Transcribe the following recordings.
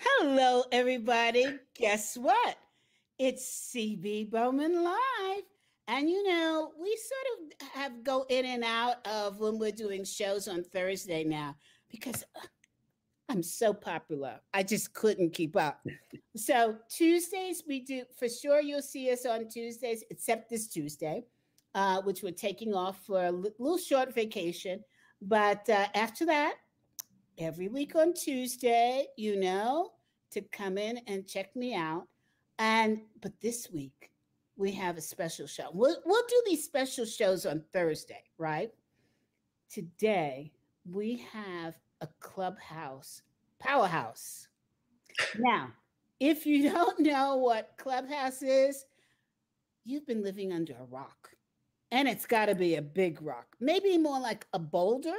Hello, everybody. Guess what? It's CB Bowman Live. And you know, we sort of have go in and out of when we're doing shows on Thursday now because uh, I'm so popular. I just couldn't keep up. So Tuesdays we do for sure. You'll see us on Tuesdays, except this Tuesday, uh, which we're taking off for a little short vacation. But uh, after that, every week on Tuesday, you know, to come in and check me out. And but this week we have a special show. We'll we'll do these special shows on Thursday, right? Today we have a clubhouse powerhouse. Now, if you don't know what clubhouse is, you've been living under a rock. And it's got to be a big rock, maybe more like a boulder.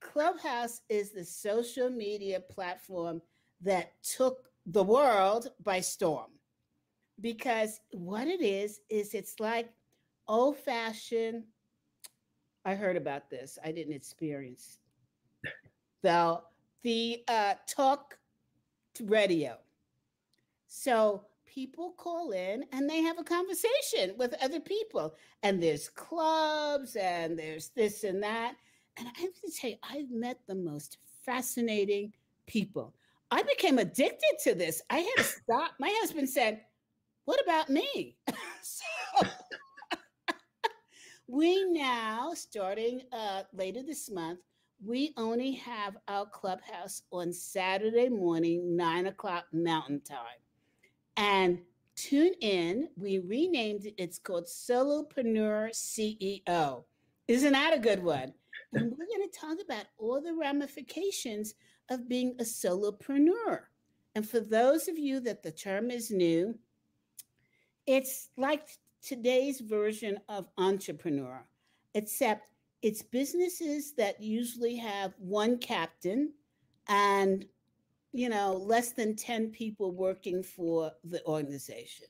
Clubhouse is the social media platform that took the world by storm. Because what it is, is it's like old fashioned. I heard about this, I didn't experience. The, the uh, talk radio. So people call in and they have a conversation with other people. And there's clubs and there's this and that. And I have to tell you, I've met the most fascinating people. I became addicted to this. I had to stop. My husband said, What about me? so we now, starting uh, later this month, we only have our clubhouse on Saturday morning, nine o'clock Mountain Time. And tune in. We renamed it. It's called Solopreneur CEO. Isn't that a good one? And we're going to talk about all the ramifications of being a solopreneur. And for those of you that the term is new, it's like today's version of entrepreneur, except it's businesses that usually have one captain and you know less than 10 people working for the organization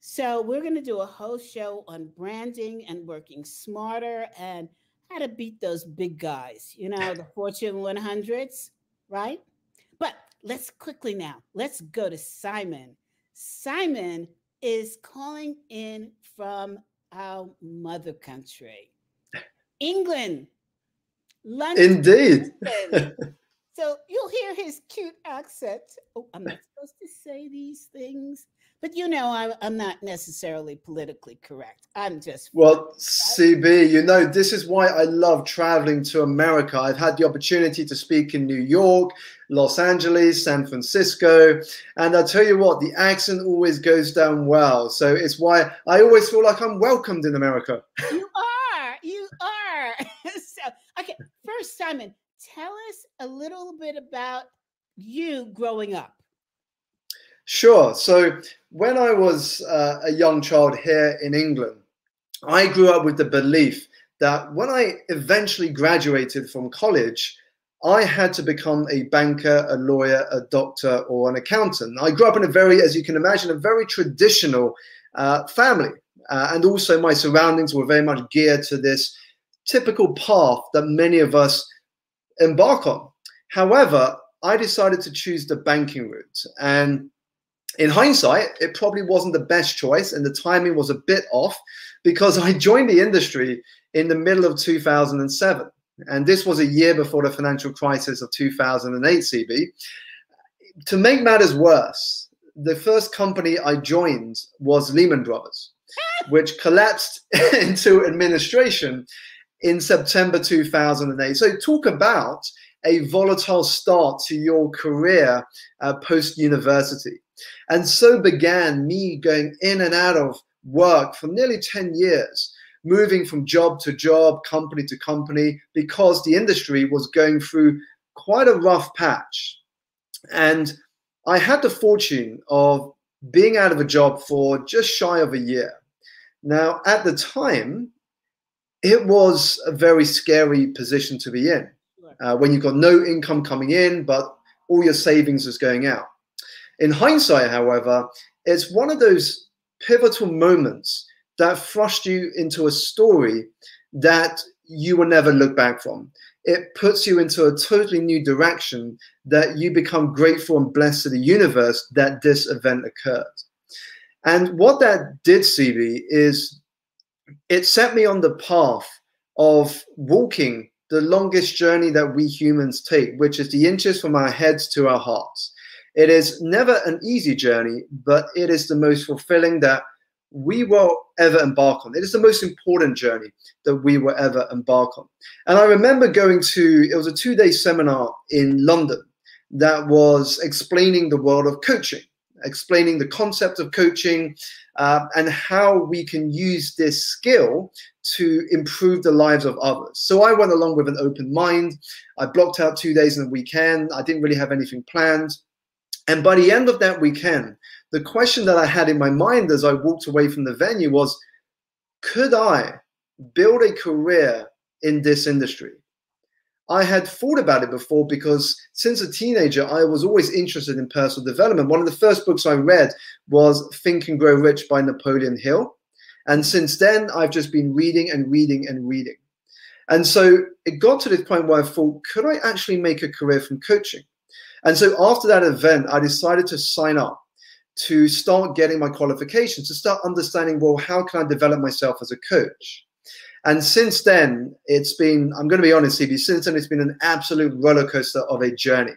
so we're going to do a whole show on branding and working smarter and how to beat those big guys you know the fortune 100s right but let's quickly now let's go to simon simon is calling in from our mother country England. London. Indeed. so you'll hear his cute accent. Oh, I'm not supposed to say these things. But you know, I, am not necessarily politically correct. I'm just. Well, CB, you know, this is why I love traveling to America. I've had the opportunity to speak in New York, Los Angeles, San Francisco. And I tell you what, the accent always goes down well. So it's why I always feel like I'm welcomed in America. You are. You are. so, okay. First, Simon, tell us a little bit about you growing up. Sure. So when I was uh, a young child here in England, I grew up with the belief that when I eventually graduated from college, I had to become a banker, a lawyer, a doctor, or an accountant. I grew up in a very, as you can imagine, a very traditional uh, family. Uh, and also, my surroundings were very much geared to this typical path that many of us embark on. However, I decided to choose the banking route. And in hindsight, it probably wasn't the best choice, and the timing was a bit off because I joined the industry in the middle of 2007. And this was a year before the financial crisis of 2008 CB. To make matters worse, the first company I joined was Lehman Brothers, which collapsed into administration in September 2008. So, talk about a volatile start to your career uh, post university. And so began me going in and out of work for nearly 10 years, moving from job to job, company to company, because the industry was going through quite a rough patch. And I had the fortune of being out of a job for just shy of a year. Now, at the time, it was a very scary position to be in uh, when you've got no income coming in, but all your savings is going out. In hindsight, however, it's one of those pivotal moments that thrust you into a story that you will never look back from. it puts you into a totally new direction that you become grateful and blessed to the universe that this event occurred. And what that did, CB, is it set me on the path of walking the longest journey that we humans take, which is the inches from our heads to our hearts. It is never an easy journey, but it is the most fulfilling that we will ever embark on. It is the most important journey that we will ever embark on. And I remember going to, it was a two day seminar in London that was explaining the world of coaching, explaining the concept of coaching uh, and how we can use this skill to improve the lives of others. So I went along with an open mind. I blocked out two days in the weekend. I didn't really have anything planned. And by the end of that weekend, the question that I had in my mind as I walked away from the venue was could I build a career in this industry? I had thought about it before because since a teenager, I was always interested in personal development. One of the first books I read was Think and Grow Rich by Napoleon Hill. And since then, I've just been reading and reading and reading. And so it got to this point where I thought, could I actually make a career from coaching? And so after that event, I decided to sign up to start getting my qualifications, to start understanding, well, how can I develop myself as a coach? And since then, it's been, I'm going to be honest, CB, since then, it's been an absolute roller coaster of a journey.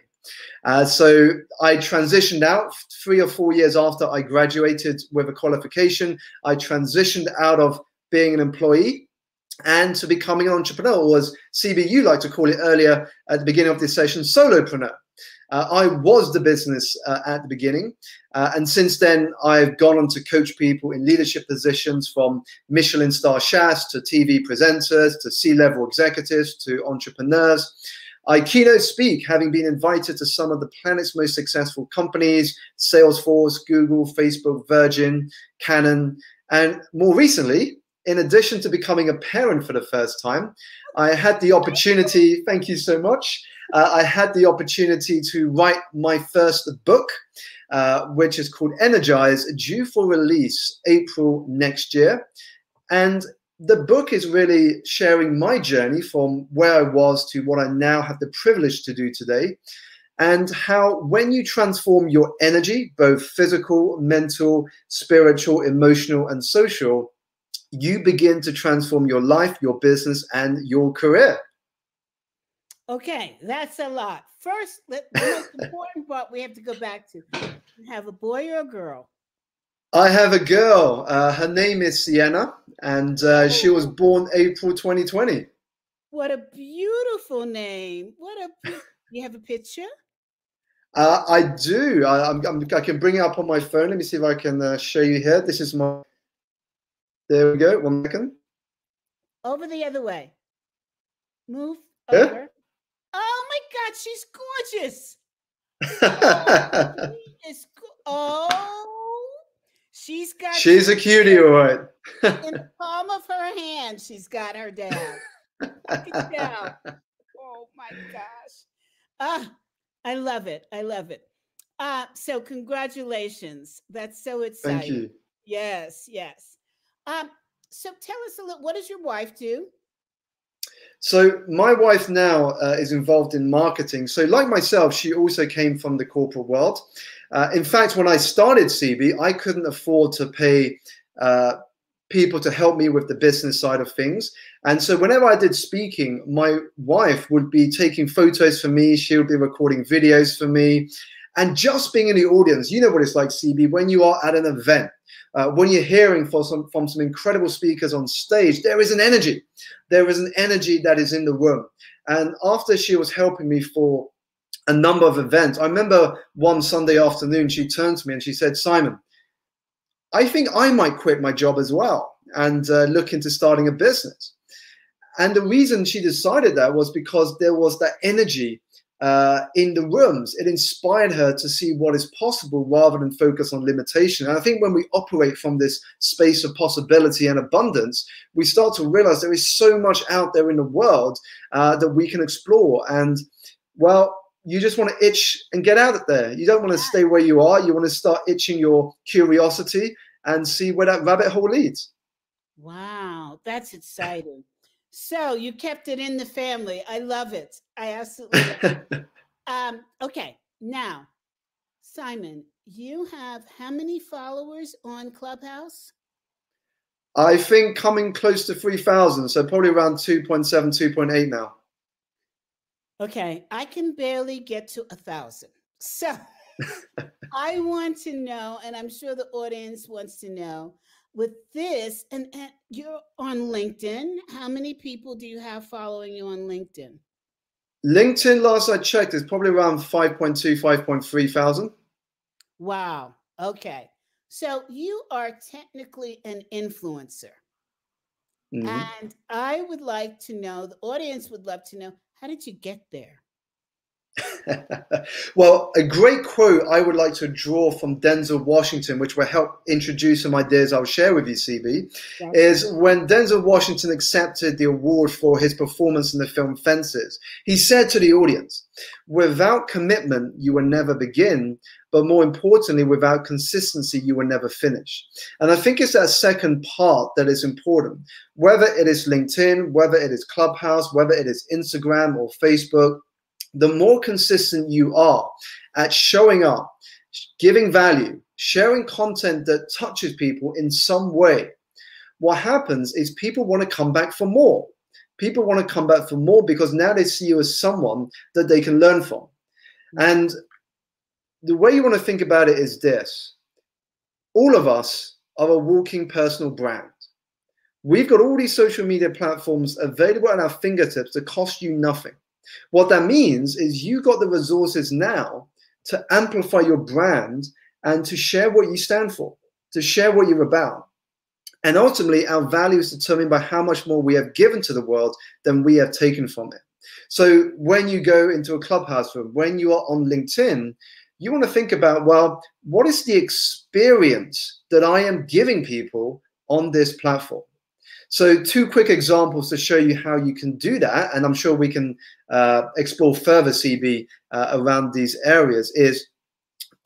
Uh, so I transitioned out three or four years after I graduated with a qualification. I transitioned out of being an employee and to becoming an entrepreneur, or as CB, you like to call it earlier at the beginning of this session, solopreneur. Uh, I was the business uh, at the beginning. Uh, and since then, I've gone on to coach people in leadership positions from Michelin star chefs to TV presenters to C level executives to entrepreneurs. I keynote speak, having been invited to some of the planet's most successful companies Salesforce, Google, Facebook, Virgin, Canon. And more recently, in addition to becoming a parent for the first time, I had the opportunity, thank you so much, uh, I had the opportunity to write my first book, uh, which is called Energize, due for release April next year. And the book is really sharing my journey from where I was to what I now have the privilege to do today. And how, when you transform your energy, both physical, mental, spiritual, emotional, and social, you begin to transform your life, your business, and your career. Okay, that's a lot. First, the most important part we have to go back to: you have a boy or a girl? I have a girl. Uh, her name is Sienna, and uh, she was oh. born April 2020. What a beautiful name! What a you have a picture? Uh, I do. I, I'm, I'm, i can bring it up on my phone. Let me see if I can uh, show you here. This is my. There we go. One second. Over the other way. Move over. Oh my God, she's gorgeous. oh, she is go- oh, she's got. She's a cutie, all right. in the palm of her hand, she's got her dad. down. Oh my gosh. Ah, I love it. I love it. Uh, so congratulations. That's so exciting. Thank you. Yes, yes. Um, so tell us a little, what does your wife do? So my wife now uh, is involved in marketing. So like myself, she also came from the corporate world. Uh, in fact, when I started CB, I couldn't afford to pay uh, people to help me with the business side of things. And so whenever I did speaking, my wife would be taking photos for me. She would be recording videos for me. And just being in the audience, you know what it's like, CB, when you are at an event uh, when you're hearing from some, from some incredible speakers on stage, there is an energy. There is an energy that is in the room. And after she was helping me for a number of events, I remember one Sunday afternoon, she turned to me and she said, Simon, I think I might quit my job as well and uh, look into starting a business. And the reason she decided that was because there was that energy uh, in the rooms. It inspired her to see what is possible rather than focus on limitation. And I think when we operate from this space of possibility and abundance, we start to realize there is so much out there in the world uh, that we can explore. And well, you just want to itch and get out of there. You don't want to stay where you are. You want to start itching your curiosity and see where that rabbit hole leads. Wow, that's exciting. So you kept it in the family. I love it. I absolutely um, okay. Now, Simon, you have how many followers on Clubhouse? I think coming close to 3,000. So probably around 2.7, 2.8 now. Okay. I can barely get to a thousand. So I want to know, and I'm sure the audience wants to know with this, and, and you're on LinkedIn. How many people do you have following you on LinkedIn? LinkedIn, last I checked, is probably around 5.2, 5.3 thousand. Wow. Okay. So you are technically an influencer. Mm-hmm. And I would like to know, the audience would love to know, how did you get there? Well, a great quote I would like to draw from Denzel Washington, which will help introduce some ideas I'll share with you, CB, yes. is when Denzel Washington accepted the award for his performance in the film Fences, he said to the audience, Without commitment, you will never begin, but more importantly, without consistency, you will never finish. And I think it's that second part that is important. Whether it is LinkedIn, whether it is Clubhouse, whether it is Instagram or Facebook, the more consistent you are at showing up, giving value, sharing content that touches people in some way, what happens is people want to come back for more. People want to come back for more because now they see you as someone that they can learn from. Mm. And the way you want to think about it is this all of us are a walking personal brand. We've got all these social media platforms available at our fingertips that cost you nothing. What that means is you got the resources now to amplify your brand and to share what you stand for, to share what you're about. And ultimately, our value is determined by how much more we have given to the world than we have taken from it. So when you go into a clubhouse room, when you are on LinkedIn, you want to think about well, what is the experience that I am giving people on this platform? So, two quick examples to show you how you can do that, and I'm sure we can uh, explore further CB uh, around these areas. Is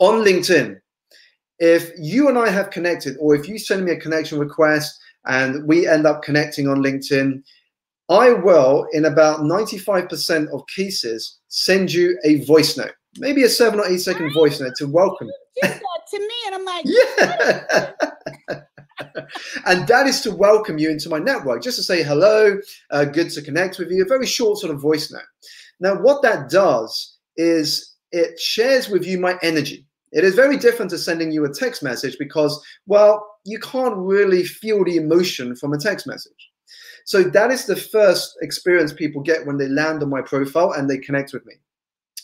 on LinkedIn, if you and I have connected, or if you send me a connection request and we end up connecting on LinkedIn, I will, in about 95% of cases, send you a voice note, maybe a seven or eight second voice note to welcome. You to me, and I'm like, yeah. And that is to welcome you into my network, just to say hello, uh, good to connect with you, a very short sort of voice note. Now, what that does is it shares with you my energy. It is very different to sending you a text message because, well, you can't really feel the emotion from a text message. So that is the first experience people get when they land on my profile and they connect with me.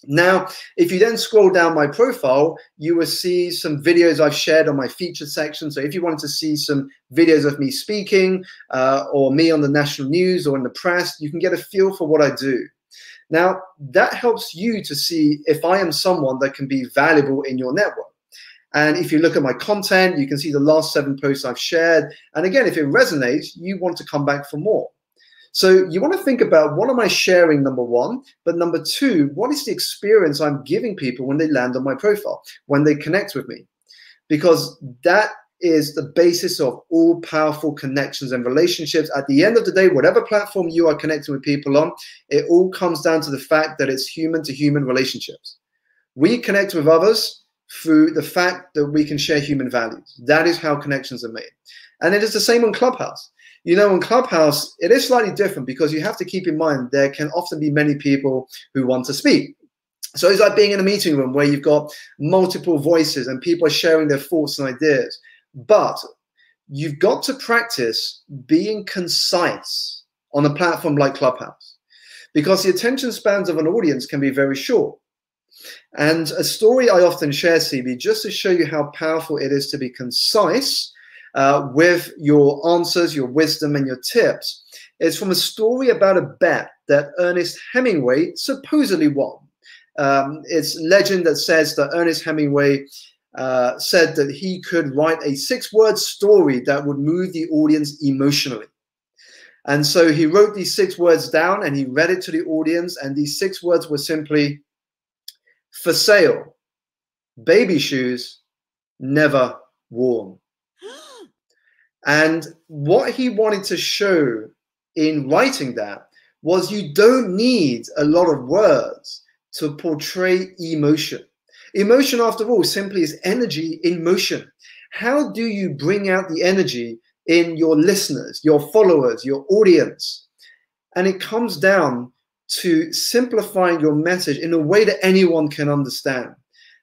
Now, if you then scroll down my profile, you will see some videos I've shared on my featured section. So if you wanted to see some videos of me speaking uh, or me on the national news or in the press, you can get a feel for what I do. Now, that helps you to see if I am someone that can be valuable in your network. And if you look at my content, you can see the last seven posts I've shared. And again, if it resonates, you want to come back for more. So you want to think about what am I sharing, number one, but number two, what is the experience I'm giving people when they land on my profile, when they connect with me? Because that is the basis of all powerful connections and relationships. At the end of the day, whatever platform you are connecting with people on, it all comes down to the fact that it's human to human relationships. We connect with others through the fact that we can share human values. That is how connections are made. And it is the same on Clubhouse. You know, in Clubhouse, it is slightly different because you have to keep in mind there can often be many people who want to speak. So it's like being in a meeting room where you've got multiple voices and people are sharing their thoughts and ideas. But you've got to practice being concise on a platform like Clubhouse because the attention spans of an audience can be very short. And a story I often share, CB, just to show you how powerful it is to be concise uh, with your answers, your wisdom, and your tips It's from a story about a bet that Ernest Hemingway supposedly won. Um, it's legend that says that Ernest Hemingway uh, said that he could write a six word story that would move the audience emotionally. And so he wrote these six words down and he read it to the audience. And these six words were simply for sale, baby shoes, never worn. And what he wanted to show in writing that was you don't need a lot of words to portray emotion. Emotion, after all, simply is energy in motion. How do you bring out the energy in your listeners, your followers, your audience? And it comes down to simplifying your message in a way that anyone can understand.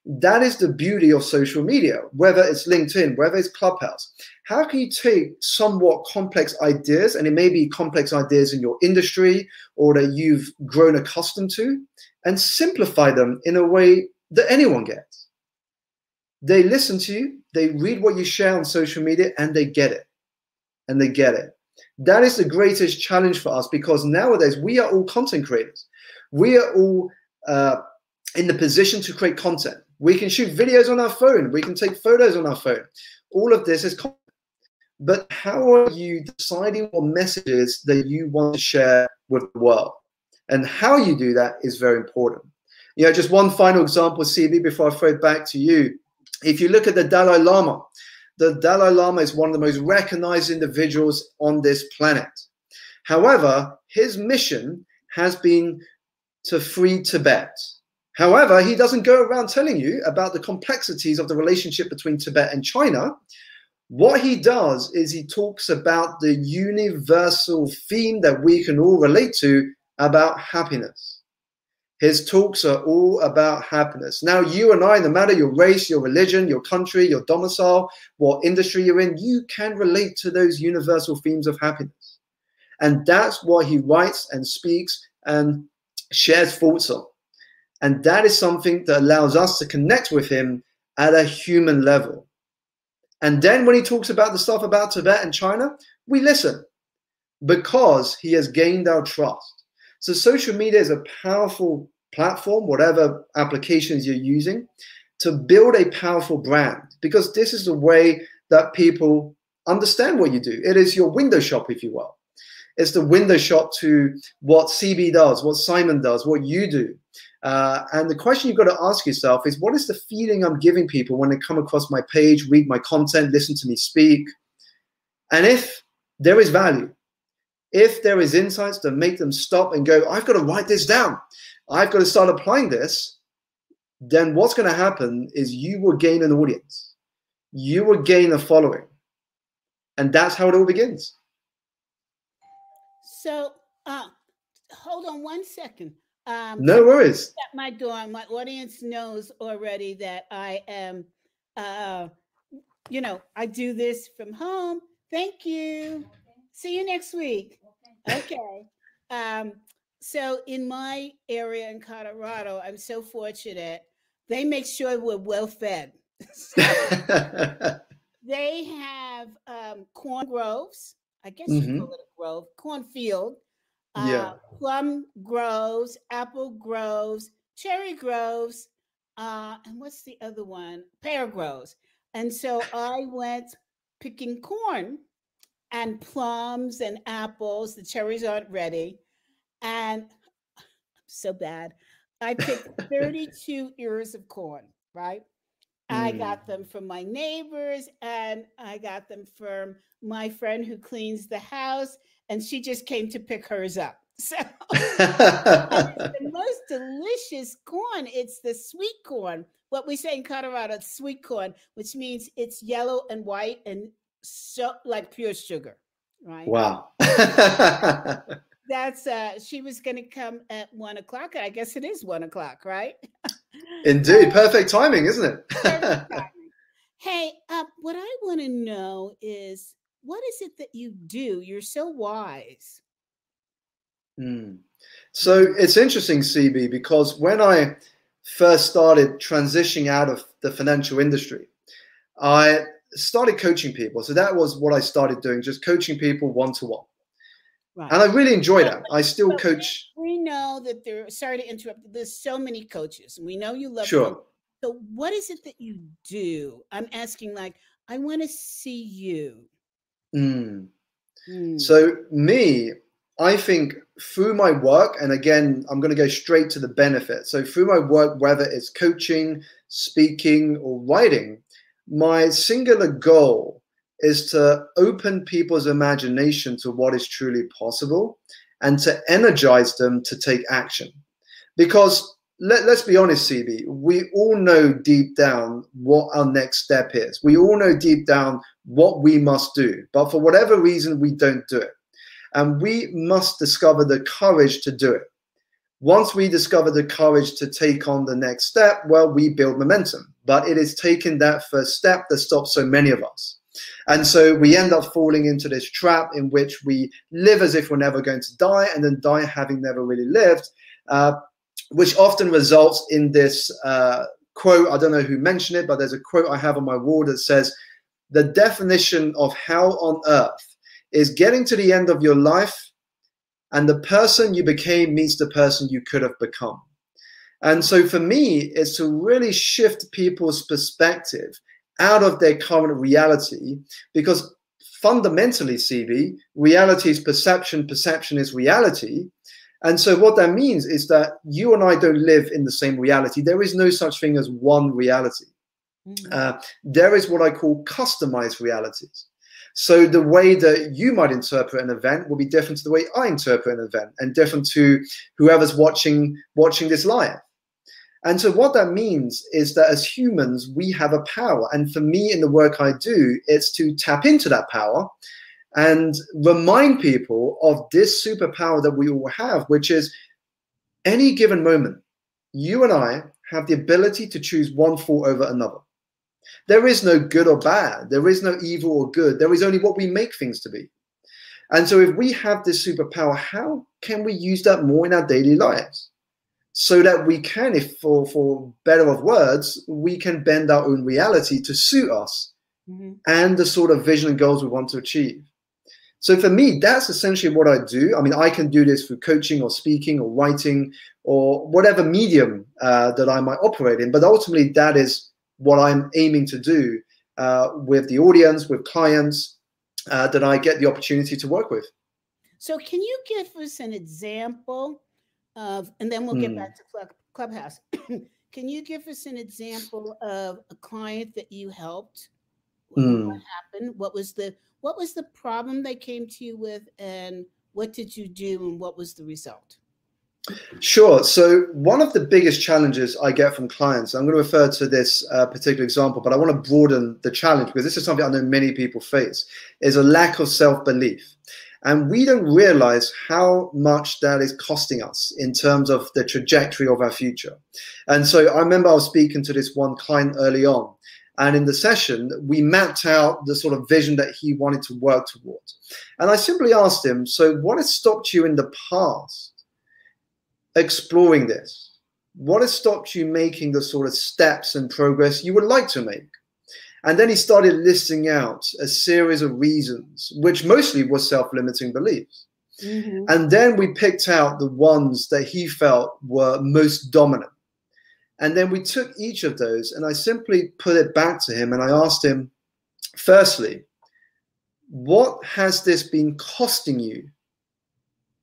That is the beauty of social media, whether it's LinkedIn, whether it's Clubhouse. How can you take somewhat complex ideas, and it may be complex ideas in your industry or that you've grown accustomed to, and simplify them in a way that anyone gets? They listen to you, they read what you share on social media, and they get it. And they get it. That is the greatest challenge for us because nowadays we are all content creators. We are all uh, in the position to create content. We can shoot videos on our phone. We can take photos on our phone. All of this is. But how are you deciding what messages that you want to share with the world? And how you do that is very important. You know, just one final example, CB, before I throw it back to you. If you look at the Dalai Lama, the Dalai Lama is one of the most recognized individuals on this planet. However, his mission has been to free Tibet. However, he doesn't go around telling you about the complexities of the relationship between Tibet and China. What he does is he talks about the universal theme that we can all relate to about happiness. His talks are all about happiness. Now, you and I, no matter your race, your religion, your country, your domicile, what industry you're in, you can relate to those universal themes of happiness. And that's what he writes and speaks and shares thoughts on. And that is something that allows us to connect with him at a human level. And then when he talks about the stuff about Tibet and China, we listen because he has gained our trust. So social media is a powerful platform, whatever applications you're using, to build a powerful brand because this is the way that people understand what you do. It is your window shop, if you will. It's the window shop to what CB does, what Simon does, what you do. Uh, and the question you've got to ask yourself is what is the feeling I'm giving people when they come across my page, read my content, listen to me speak? And if there is value, if there is insights that make them stop and go, I've got to write this down, I've got to start applying this, then what's going to happen is you will gain an audience, you will gain a following. And that's how it all begins. So, uh, hold on one second. Um, no worries. At my door, my audience knows already that I am, uh, you know, I do this from home. Thank you. See you next week. Okay. um, so in my area in Colorado, I'm so fortunate. They make sure we're well fed. they have um, corn groves. I guess mm-hmm. you call it a grove, cornfield yeah. Uh, plum groves, apple groves, cherry groves, uh, and what's the other one? Pear groves. And so I went picking corn and plums and apples. The cherries aren't ready. And so bad. I picked 32 ears of corn, right? Mm. I got them from my neighbors and I got them from my friend who cleans the house and she just came to pick hers up. So the most delicious corn. It's the sweet corn. What we say in Colorado, it's sweet corn, which means it's yellow and white and so like pure sugar. Right. Wow. That's uh she was gonna come at one o'clock. I guess it is one o'clock, right? Indeed. Perfect timing, isn't it? hey, uh, what I want to know is what is it that you do? You're so wise. Mm. So it's interesting, CB, because when I first started transitioning out of the financial industry, I started coaching people. So that was what I started doing, just coaching people one to one. Right. And I really enjoy that. I still coach. We know that there. Sorry to interrupt. There's so many coaches, we know you love. Sure. Them. So what is it that you do? I'm asking. Like, I want to see you. Mm. Mm. So me, I think through my work, and again, I'm going to go straight to the benefit. So through my work, whether it's coaching, speaking, or writing, my singular goal is to open people's imagination to what is truly possible and to energize them to take action. Because let, us be honest, CB, we all know deep down what our next step is. We all know deep down what we must do. But for whatever reason, we don't do it. And we must discover the courage to do it. Once we discover the courage to take on the next step, well, we build momentum. But it is taking that first step that stops so many of us. And so we end up falling into this trap in which we live as if we're never going to die and then die having never really lived, uh, which often results in this uh, quote. I don't know who mentioned it, but there's a quote I have on my wall that says, The definition of hell on earth is getting to the end of your life and the person you became meets the person you could have become. And so for me, it's to really shift people's perspective out of their current reality because fundamentally, CB, reality is perception, perception is reality. And so what that means is that you and I don't live in the same reality. There is no such thing as one reality. Mm-hmm. Uh, there is what I call customized realities. So the way that you might interpret an event will be different to the way I interpret an event, and different to whoever's watching watching this live. And so, what that means is that as humans, we have a power. And for me, in the work I do, it's to tap into that power and remind people of this superpower that we all have, which is any given moment, you and I have the ability to choose one thought over another. There is no good or bad, there is no evil or good, there is only what we make things to be. And so, if we have this superpower, how can we use that more in our daily lives? so that we can, if for, for better of words, we can bend our own reality to suit us mm-hmm. and the sort of vision and goals we want to achieve. So for me, that's essentially what I do. I mean, I can do this through coaching or speaking or writing or whatever medium uh, that I might operate in. But ultimately, that is what I'm aiming to do uh, with the audience, with clients uh, that I get the opportunity to work with. So, can you give us an example of, and then we'll get mm. back to Club, Clubhouse. Can you give us an example of a client that you helped? Mm. What happened? What was the what was the problem they came to you with, and what did you do, and what was the result? Sure. So, one of the biggest challenges I get from clients, I'm going to refer to this uh, particular example, but I want to broaden the challenge because this is something I know many people face, is a lack of self belief. And we don't realize how much that is costing us in terms of the trajectory of our future. And so I remember I was speaking to this one client early on. And in the session, we mapped out the sort of vision that he wanted to work towards. And I simply asked him, So, what has stopped you in the past exploring this? What has stopped you making the sort of steps and progress you would like to make? And then he started listing out a series of reasons, which mostly were self limiting beliefs. Mm-hmm. And then we picked out the ones that he felt were most dominant. And then we took each of those and I simply put it back to him and I asked him, firstly, what has this been costing you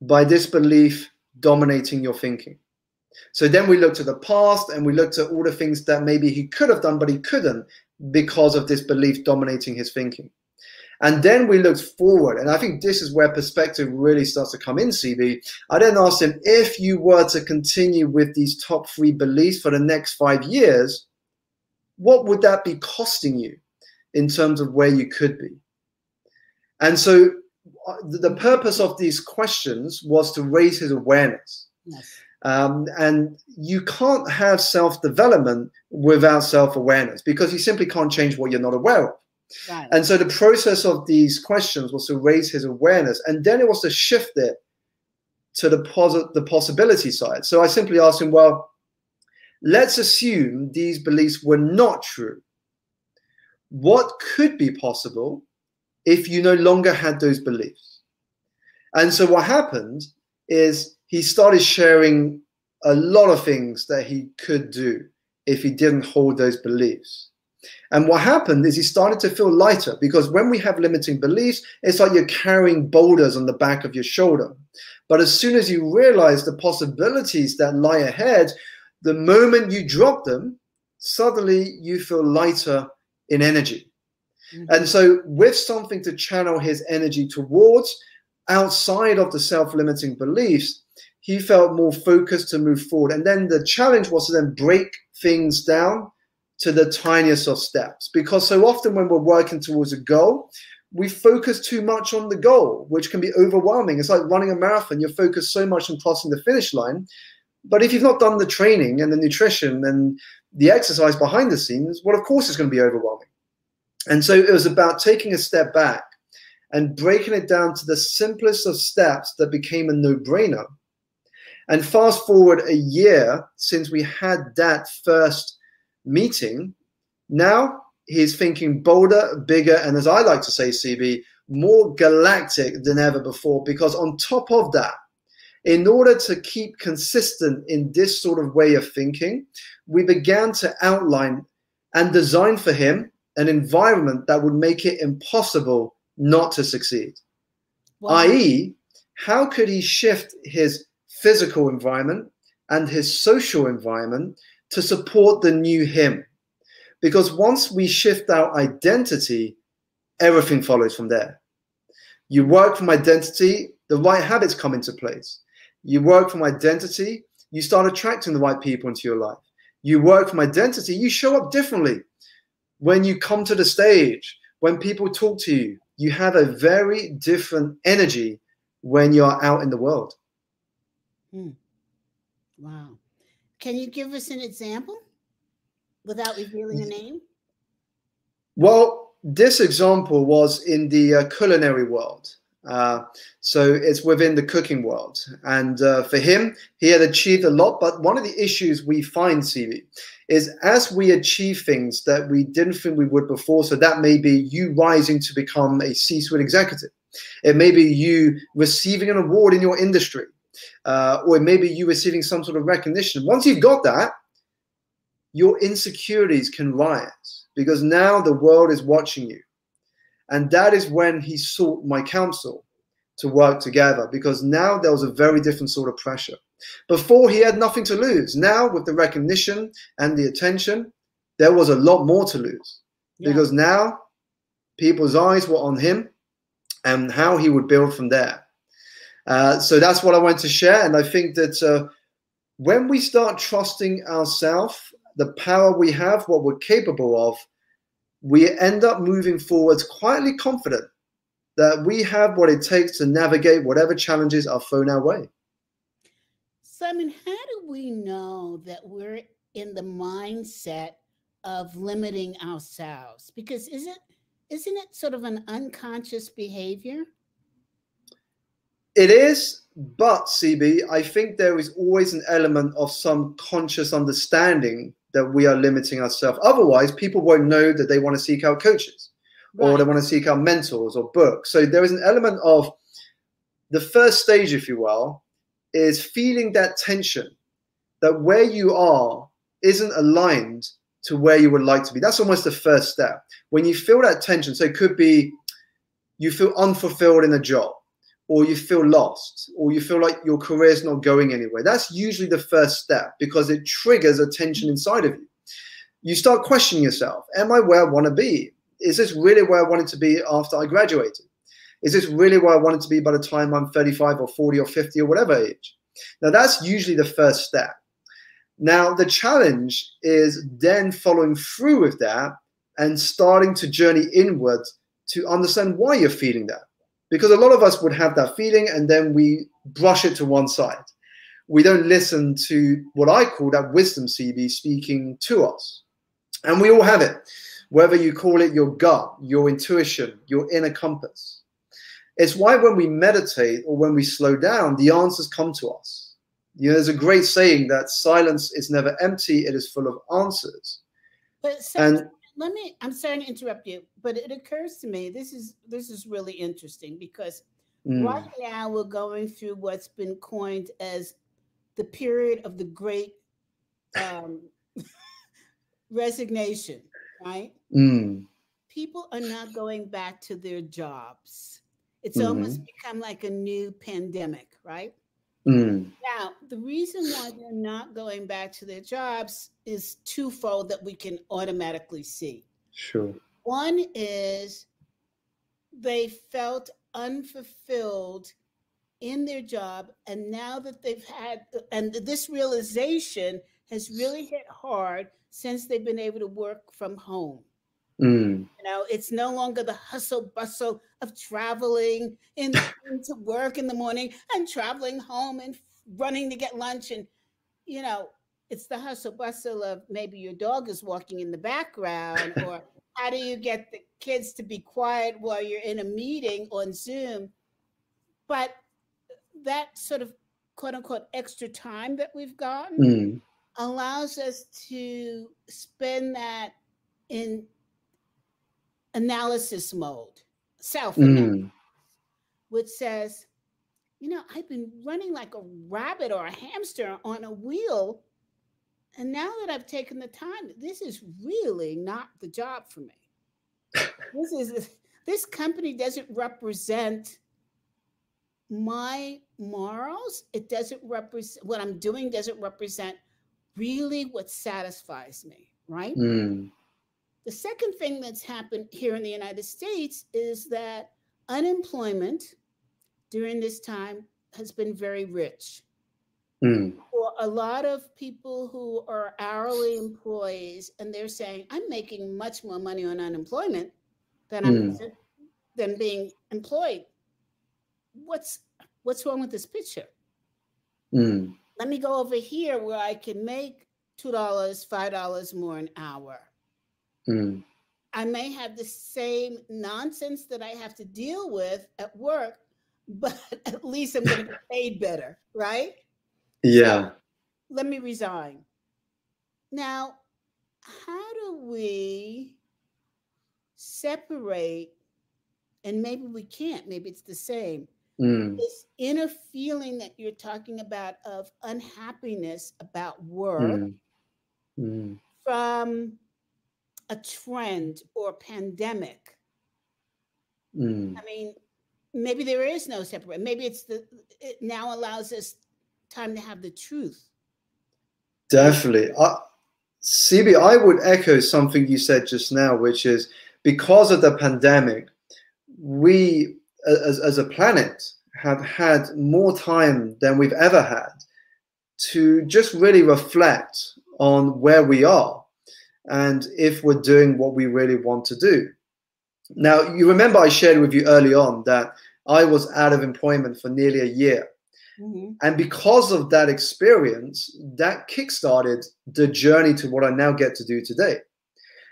by this belief dominating your thinking? So then we looked at the past and we looked at all the things that maybe he could have done, but he couldn't because of this belief dominating his thinking. And then we looked forward, and I think this is where perspective really starts to come in, CB. I then asked him if you were to continue with these top three beliefs for the next five years, what would that be costing you in terms of where you could be? And so the purpose of these questions was to raise his awareness. Yes. Um, and you can't have self development without self awareness because you simply can't change what you're not aware of. Right. And so the process of these questions was to raise his awareness, and then it was to shift it to the, posi- the possibility side. So I simply asked him, well, let's assume these beliefs were not true. What could be possible if you no longer had those beliefs? And so what happened is he started sharing a lot of things that he could do if he didn't hold those beliefs. And what happened is he started to feel lighter because when we have limiting beliefs, it's like you're carrying boulders on the back of your shoulder. But as soon as you realize the possibilities that lie ahead, the moment you drop them, suddenly you feel lighter in energy. Mm-hmm. And so, with something to channel his energy towards outside of the self limiting beliefs, he felt more focused to move forward. And then the challenge was to then break things down to the tiniest of steps. Because so often when we're working towards a goal, we focus too much on the goal, which can be overwhelming. It's like running a marathon. You're focused so much on crossing the finish line. But if you've not done the training and the nutrition and the exercise behind the scenes, well, of course, it's going to be overwhelming. And so it was about taking a step back and breaking it down to the simplest of steps that became a no brainer. And fast forward a year since we had that first meeting, now he's thinking bolder, bigger, and as I like to say, CB, more galactic than ever before. Because on top of that, in order to keep consistent in this sort of way of thinking, we began to outline and design for him an environment that would make it impossible not to succeed. Wow. I.e., how could he shift his physical environment and his social environment to support the new him? Because once we shift our identity, everything follows from there. You work from identity, the right habits come into place. You work from identity, you start attracting the right people into your life. You work from identity, you show up differently when you come to the stage, when people talk to you, you have a very different energy when you're out in the world. Hmm. Wow. Can you give us an example without revealing a name? Well, this example was in the uh, culinary world. Uh, so it's within the cooking world. And uh, for him, he had achieved a lot. But one of the issues we find, CB, is as we achieve things that we didn't think we would before. So that may be you rising to become a C suite executive, it may be you receiving an award in your industry, uh, or it may be you receiving some sort of recognition. Once you've got that, your insecurities can rise because now the world is watching you. And that is when he sought my counsel to work together because now there was a very different sort of pressure. Before he had nothing to lose. Now, with the recognition and the attention, there was a lot more to lose yeah. because now people's eyes were on him and how he would build from there. Uh, so that's what I want to share. And I think that uh, when we start trusting ourselves, the power we have, what we're capable of, we end up moving forwards quietly confident that we have what it takes to navigate whatever challenges are thrown our way. Simon, how do we know that we're in the mindset of limiting ourselves? Because isn't isn't it sort of an unconscious behavior? It is, but CB, I think there is always an element of some conscious understanding that we are limiting ourselves. Otherwise, people won't know that they want to seek out coaches right. or they want to seek out mentors or books. So there is an element of the first stage, if you will, is feeling that tension that where you are isn't aligned to where you would like to be. That's almost the first step. When you feel that tension, so it could be you feel unfulfilled in a job or you feel lost or you feel like your career is not going anywhere. That's usually the first step because it triggers a tension inside of you. You start questioning yourself Am I where I want to be? Is this really where I wanted to be after I graduated? Is this really where I wanted to be by the time I'm 35 or 40 or 50 or whatever age? Now, that's usually the first step. Now, the challenge is then following through with that and starting to journey inwards to understand why you're feeling that because a lot of us would have that feeling and then we brush it to one side. We don't listen to what I call that wisdom CB speaking to us. And we all have it, whether you call it your gut, your intuition, your inner compass. It's why when we meditate or when we slow down, the answers come to us. You know, there's a great saying that silence is never empty, it is full of answers. But and let me i'm sorry to interrupt you but it occurs to me this is this is really interesting because mm. right now we're going through what's been coined as the period of the great um, resignation right mm. people are not going back to their jobs it's mm-hmm. almost become like a new pandemic right Mm. Now, the reason why they're not going back to their jobs is twofold that we can automatically see. Sure. One is they felt unfulfilled in their job. And now that they've had, and this realization has really hit hard since they've been able to work from home. Mm. You know, it's no longer the hustle bustle of traveling in, into work in the morning and traveling home and running to get lunch. And, you know, it's the hustle bustle of maybe your dog is walking in the background or how do you get the kids to be quiet while you're in a meeting on Zoom? But that sort of quote unquote extra time that we've gotten Mm. allows us to spend that in analysis mode, self Mm. which says, you know, I've been running like a rabbit or a hamster on a wheel. And now that I've taken the time, this is really not the job for me. this is this company doesn't represent my morals. It doesn't represent what I'm doing doesn't represent really what satisfies me, right? Mm. The second thing that's happened here in the United States is that unemployment during this time has been very rich. Mm. For a lot of people who are hourly employees, and they're saying, I'm making much more money on unemployment than I'm than being employed. What's what's wrong with this picture? Mm. Let me go over here where I can make two dollars, five dollars more an hour. Mm. I may have the same nonsense that I have to deal with at work, but at least I'm going to get paid better, right? Yeah. Let me resign. Now, how do we separate? And maybe we can't, maybe it's the same. Mm. This inner feeling that you're talking about of unhappiness about work Mm. Mm. from a trend or pandemic. Mm. I mean, maybe there is no separate. Maybe it's the it now allows us time to have the truth. Definitely. I, CB, I would echo something you said just now, which is because of the pandemic, we as, as a planet have had more time than we've ever had to just really reflect on where we are and if we're doing what we really want to do. Now, you remember I shared with you early on that I was out of employment for nearly a year. And because of that experience, that kickstarted the journey to what I now get to do today.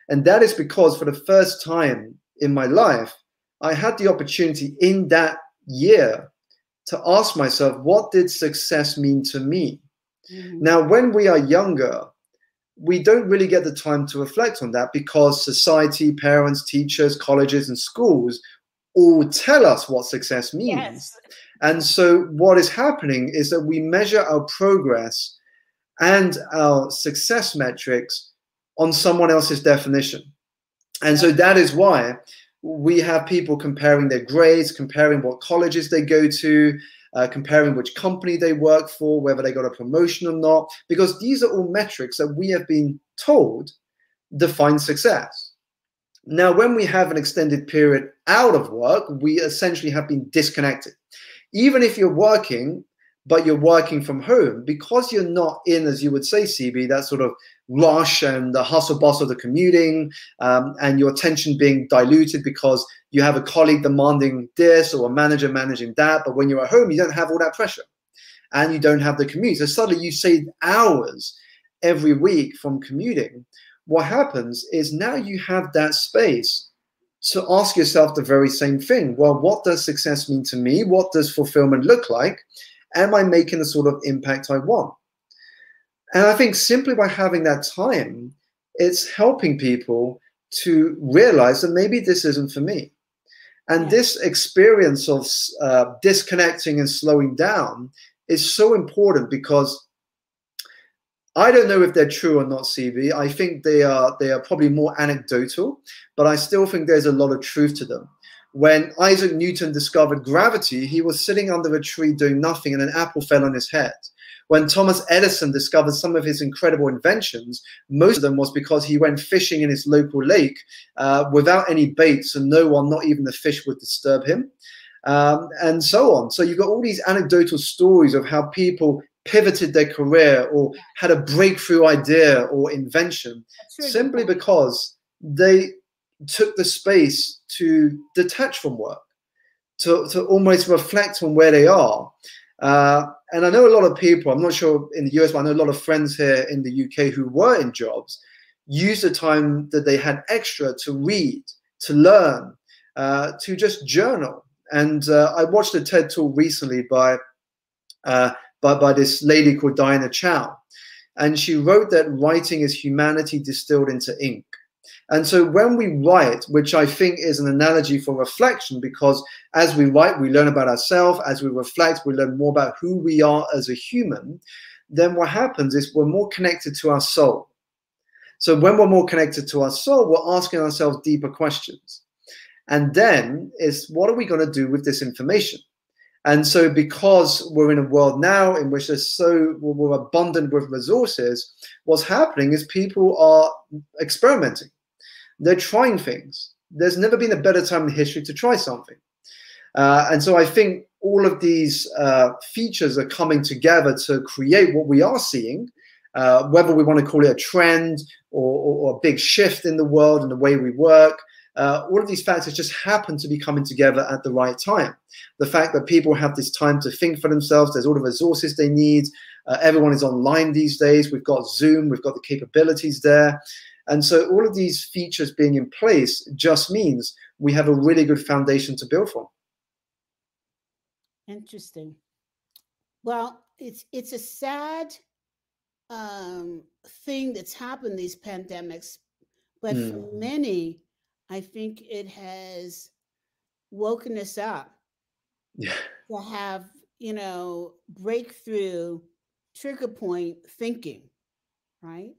And that is because for the first time in my life, I had the opportunity in that year to ask myself, what did success mean to me? Mhm. Now, when we are younger, we don't really get the time to reflect on that because society, parents, teachers, colleges, and schools all tell us what success means. Yes. And so, what is happening is that we measure our progress and our success metrics on someone else's definition. And so, that is why we have people comparing their grades, comparing what colleges they go to, uh, comparing which company they work for, whether they got a promotion or not, because these are all metrics that we have been told define success. Now, when we have an extended period out of work, we essentially have been disconnected. Even if you're working, but you're working from home, because you're not in, as you would say, CB, that sort of rush and the hustle bustle of the commuting, um, and your attention being diluted because you have a colleague demanding this or a manager managing that. But when you're at home, you don't have all that pressure and you don't have the commute. So suddenly you save hours every week from commuting. What happens is now you have that space to ask yourself the very same thing. Well, what does success mean to me? What does fulfillment look like? Am I making the sort of impact I want? And I think simply by having that time, it's helping people to realize that maybe this isn't for me. And this experience of uh, disconnecting and slowing down is so important because I don't know if they're true or not, CB. I think they are they are probably more anecdotal, but I still think there's a lot of truth to them. When Isaac Newton discovered gravity, he was sitting under a tree doing nothing, and an apple fell on his head. When Thomas Edison discovered some of his incredible inventions, most of them was because he went fishing in his local lake uh, without any bait, so no one, not even the fish, would disturb him. Um, and so on. So you've got all these anecdotal stories of how people pivoted their career or had a breakthrough idea or invention simply because they took the space to detach from work, to, to almost reflect on where they are. Uh, and I know a lot of people, I'm not sure in the US, but I know a lot of friends here in the UK who were in jobs, use the time that they had extra to read, to learn, uh, to just journal. And uh, I watched a TED talk recently by uh, by, by this lady called Diana Chow. And she wrote that writing is humanity distilled into ink. And so when we write, which I think is an analogy for reflection, because as we write, we learn about ourselves. As we reflect, we learn more about who we are as a human. Then what happens is we're more connected to our soul. So when we're more connected to our soul, we're asking ourselves deeper questions. And then is what are we going to do with this information? And so, because we're in a world now in which there's so we're abundant with resources, what's happening is people are experimenting. They're trying things. There's never been a better time in history to try something. Uh, and so, I think all of these uh, features are coming together to create what we are seeing, uh, whether we want to call it a trend or, or, or, a big shift in the world and the way we work, uh, all of these factors just happen to be coming together at the right time. The fact that people have this time to think for themselves, there's all the resources they need. Uh, everyone is online these days. We've got Zoom, we've got the capabilities there. And so all of these features being in place just means we have a really good foundation to build from. Interesting. Well, it's it's a sad um, thing that's happened these pandemics, but mm. for hmm. many, I think it has woken us up yeah. to have, you know, breakthrough trigger point thinking, right?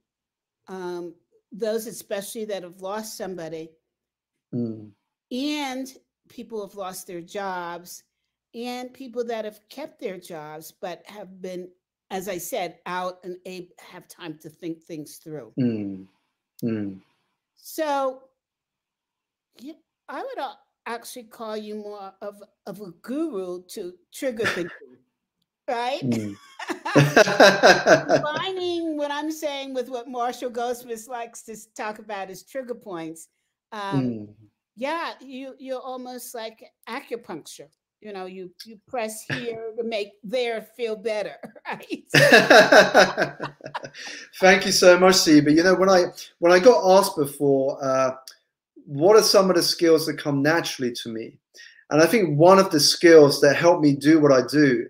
Um, those especially that have lost somebody mm. and people have lost their jobs and people that have kept their jobs but have been as i said out and have time to think things through mm. Mm. so you, I would uh, actually call you more of of a guru to trigger thinking, right? Mm. Combining what I'm saying with what Marshall Goldsmith likes to talk about as trigger points. Um, mm. Yeah, you you're almost like acupuncture. You know, you you press here to make there feel better, right? Thank you so much, But You know, when I when I got asked before. Uh, what are some of the skills that come naturally to me? And I think one of the skills that help me do what I do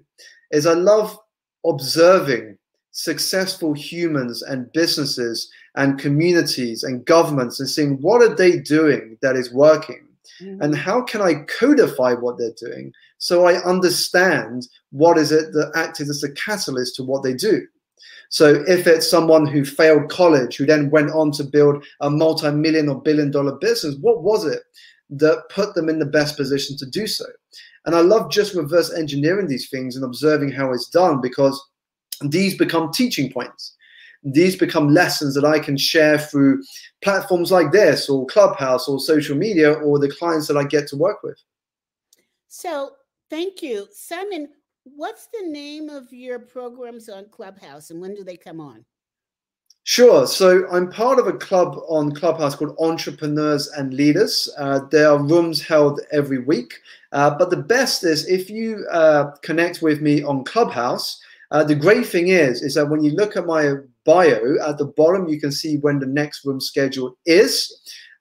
is I love observing successful humans and businesses and communities and governments and seeing what are they doing that is working mm-hmm. and how can I codify what they're doing so I understand what is it that acted as a catalyst to what they do. So if it's someone who failed college, who then went on to build a multi-million or billion dollar business, what was it that put them in the best position to do so? And I love just reverse engineering these things and observing how it's done because these become teaching points. These become lessons that I can share through platforms like this or Clubhouse or social media or the clients that I get to work with. So thank you. Simon, What's the name of your programs on Clubhouse and when do they come on? Sure. So I'm part of a club on Clubhouse called Entrepreneurs and Leaders. Uh, there are rooms held every week. Uh, but the best is if you uh, connect with me on Clubhouse. Uh, the great thing is, is that when you look at my bio at the bottom, you can see when the next room schedule is.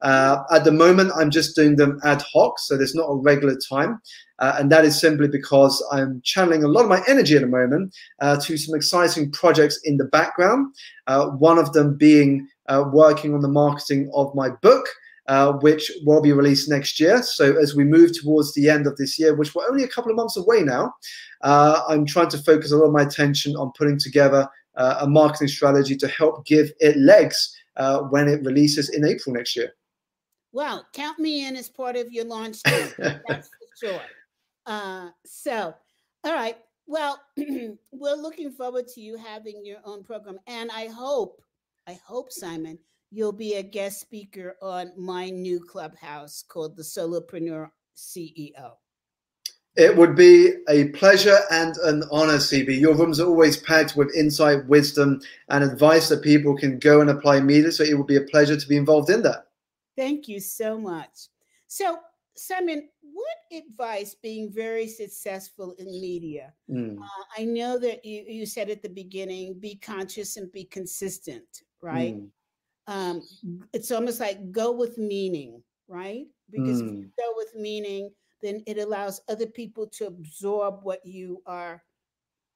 Uh, at the moment, I'm just doing them ad hoc, so there's not a regular time. Uh, and that is simply because I'm channeling a lot of my energy at the moment uh, to some exciting projects in the background. Uh, one of them being uh, working on the marketing of my book. Uh, which will be released next year. So, as we move towards the end of this year, which we're only a couple of months away now, I'm trying to focus a lot of my attention on putting together a marketing strategy to help give it legs when it releases in April next year. Well, count me in as part of your launch team. That's for sure. Uh, so, all right. well, we're looking forward to you having your own program. And I hope, I hope, Simon, you'll be a guest speaker on my new clubhouse called the Solopreneur CEO. It would be a pleasure and an honor, CB. Your rooms are always packed with insight, wisdom, and advice that people can go and apply immediately. So it would be a pleasure to be involved in that. Thank you so much. So, Simon, what advice being very successful in media? Mm. Uh, I know that you, you said at the beginning be conscious and be consistent, right? Mm. Um, it's almost like go with meaning, right? Because mm. if you mm. go with meaning, then it allows other people to absorb what you are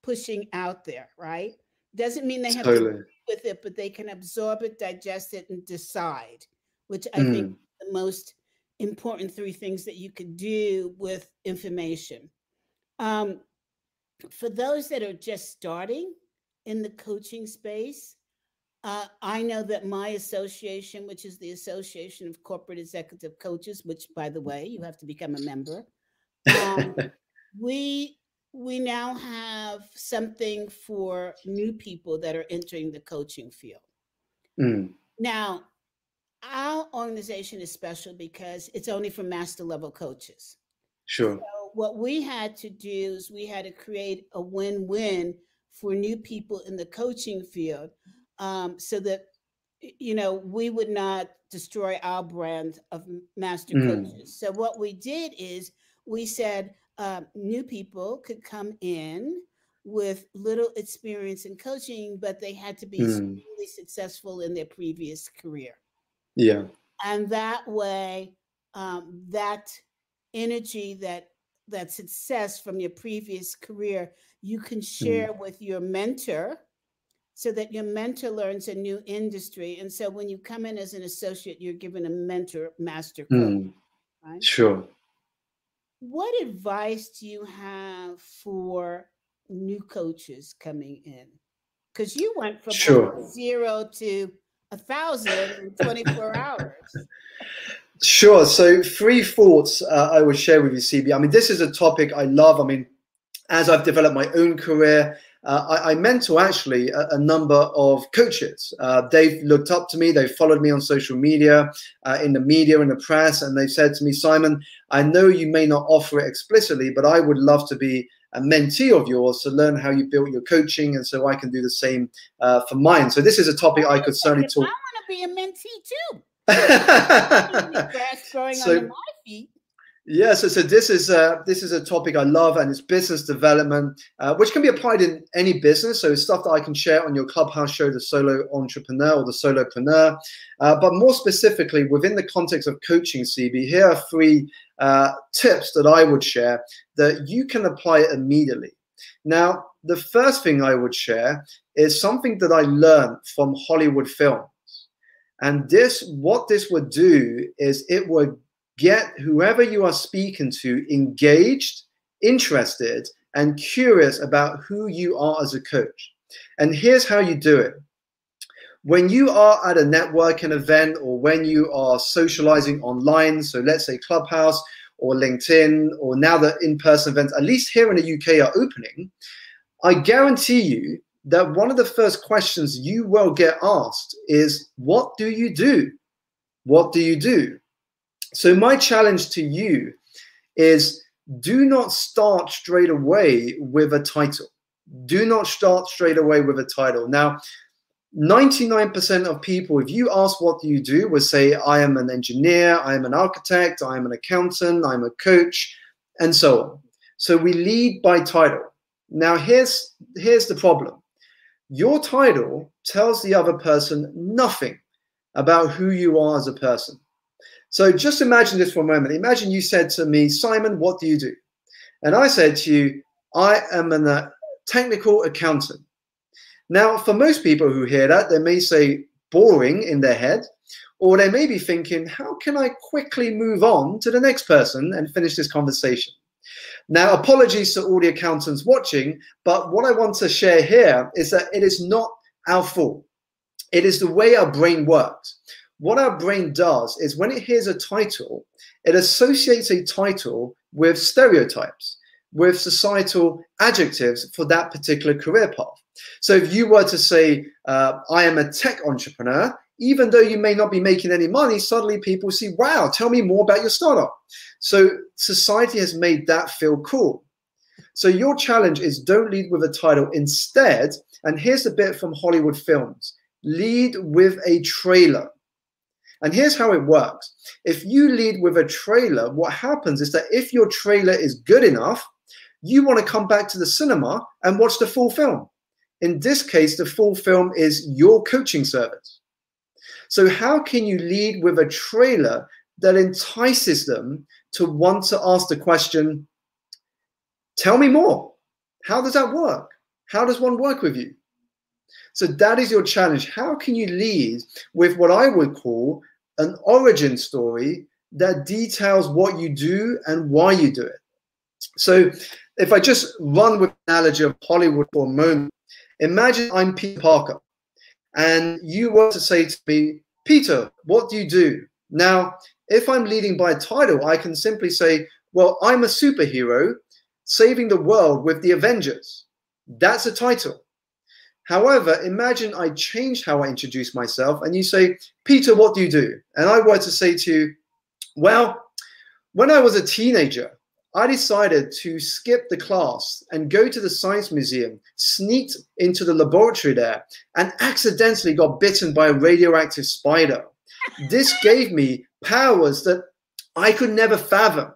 pushing out there, right? Doesn't mean they have totally. to with it, but they can absorb it, digest it, and decide, which I think the most important three things that you could do with information. Um, for those that are just starting in the coaching space, uh, I know that my association, which is the Association of Corporate Executive Coaches, which, by the way, you have to become a member, um, we we now have something for new people that are entering the coaching field. Mm. Now, our organization is special because it's only for master level coaches. Sure. So what we had to do is we had to create a win win for new people in the coaching field um, so that you know we would not destroy our brand of master mm. coaches so what we did is we said uh, new people could come in with little experience in coaching but they had to be mm. really successful in their previous career yeah and that way um, that energy that that success from your previous career you can mm. share mm. with your mentor so that your mentor learns a new industry. And so when you come in as an associate, you're given a mentor master coach. Mm, right? Sure. What advice do you have for new coaches coming in? Because you went from sure. zero to a thousand in 24 hours. Sure. So, three thoughts uh, I would share with you, CB. I mean, this is a topic I love. I mean, as I've developed my own career, uh, I, I, mentor actually a, a number of coaches. Uh, they've looked up to me, they've followed me on social media, uh, in the media, in the press, and they've said to me, Simon, I know you may not offer it explicitly, but I would love to be a mentee of yours to learn how you built your coaching, and so I can do the same uh, for mine. So this is a topic I could certainly talk. I want to be a mentee too. so, yeah, so, so this is uh, this is a topic I love, and it's business development, uh, which can be applied in any business. So it's stuff that I can share on your clubhouse show, the Solo Entrepreneur or the Solopreneur. Uh, but more specifically, within the context of coaching, CB, here are three uh, tips that I would share that you can apply immediately. Now, the first thing I would share is something that I learned from Hollywood films, and this what this would do is it would get whoever you are speaking to engaged, interested, and curious about who you are as a coach. And here's how you do it. When you are at a networking event or when you are socializing online, so let's say Clubhouse or LinkedIn, or now that in person events, at least here in the UK, are opening, I guarantee you that one of the first questions you will get asked is, What do you do? What do you do? So, my challenge to you is do not start straight away with a title. Do not start straight away with a title. Now, 99% of people, if you ask what you do, will say, I am an engineer, I am an architect, I am an accountant, I'm a coach, and so on. So we lead by title. Now, here's, here's the problem your title tells the other person nothing about who you are as a person. So just imagine this for a moment. Imagine you said to me, Simon, what do you do? And I said to you, I am a technical accountant. Now, for most people who hear that, they may say boring in their head, or they may be thinking, how can I quickly move on to the next person and finish this conversation? Now, apologies to all the accountants watching, but what I want to share here is that it is not our fault. It is the way our brain works what our brain does is when it hears a title, it associates a title with stereotypes. with societal adjectives for that particular career path. So if you were to say, uh, I am a tech entrepreneur, even though you may not be making any money, suddenly people see, wow, tell me more about your startup. So society has made that feel cool. So your challenge is don't lead with a title. Instead, and here's a bit from Hollywood films lead with a trailer. And here's how it works. If you lead with a trailer, what happens is that if your trailer is good enough, you want to come back to the cinema and watch the full film. In this case, the full film is your coaching service. So, how can you lead with a trailer that entices them to want to ask the question, Tell me more? How does that work? How does one work with you? So, that is your challenge. How can you lead with what I would call an origin story that details what you do and why you do it? So, if I just run with analogy of Hollywood for a moment, imagine I'm Peter Parker and you were to say to me, Peter, what do you do? Now, if I'm leading by title, I can simply say, well, I'm a superhero saving the world with the Avengers. That's a title. However, imagine I changed how I introduce myself and you say, Peter, what do you do? And I were to say to you, well, when I was a teenager, I decided to skip the class and go to the science museum, sneaked into the laboratory there, and accidentally got bitten by a radioactive spider. This gave me powers that I could never fathom.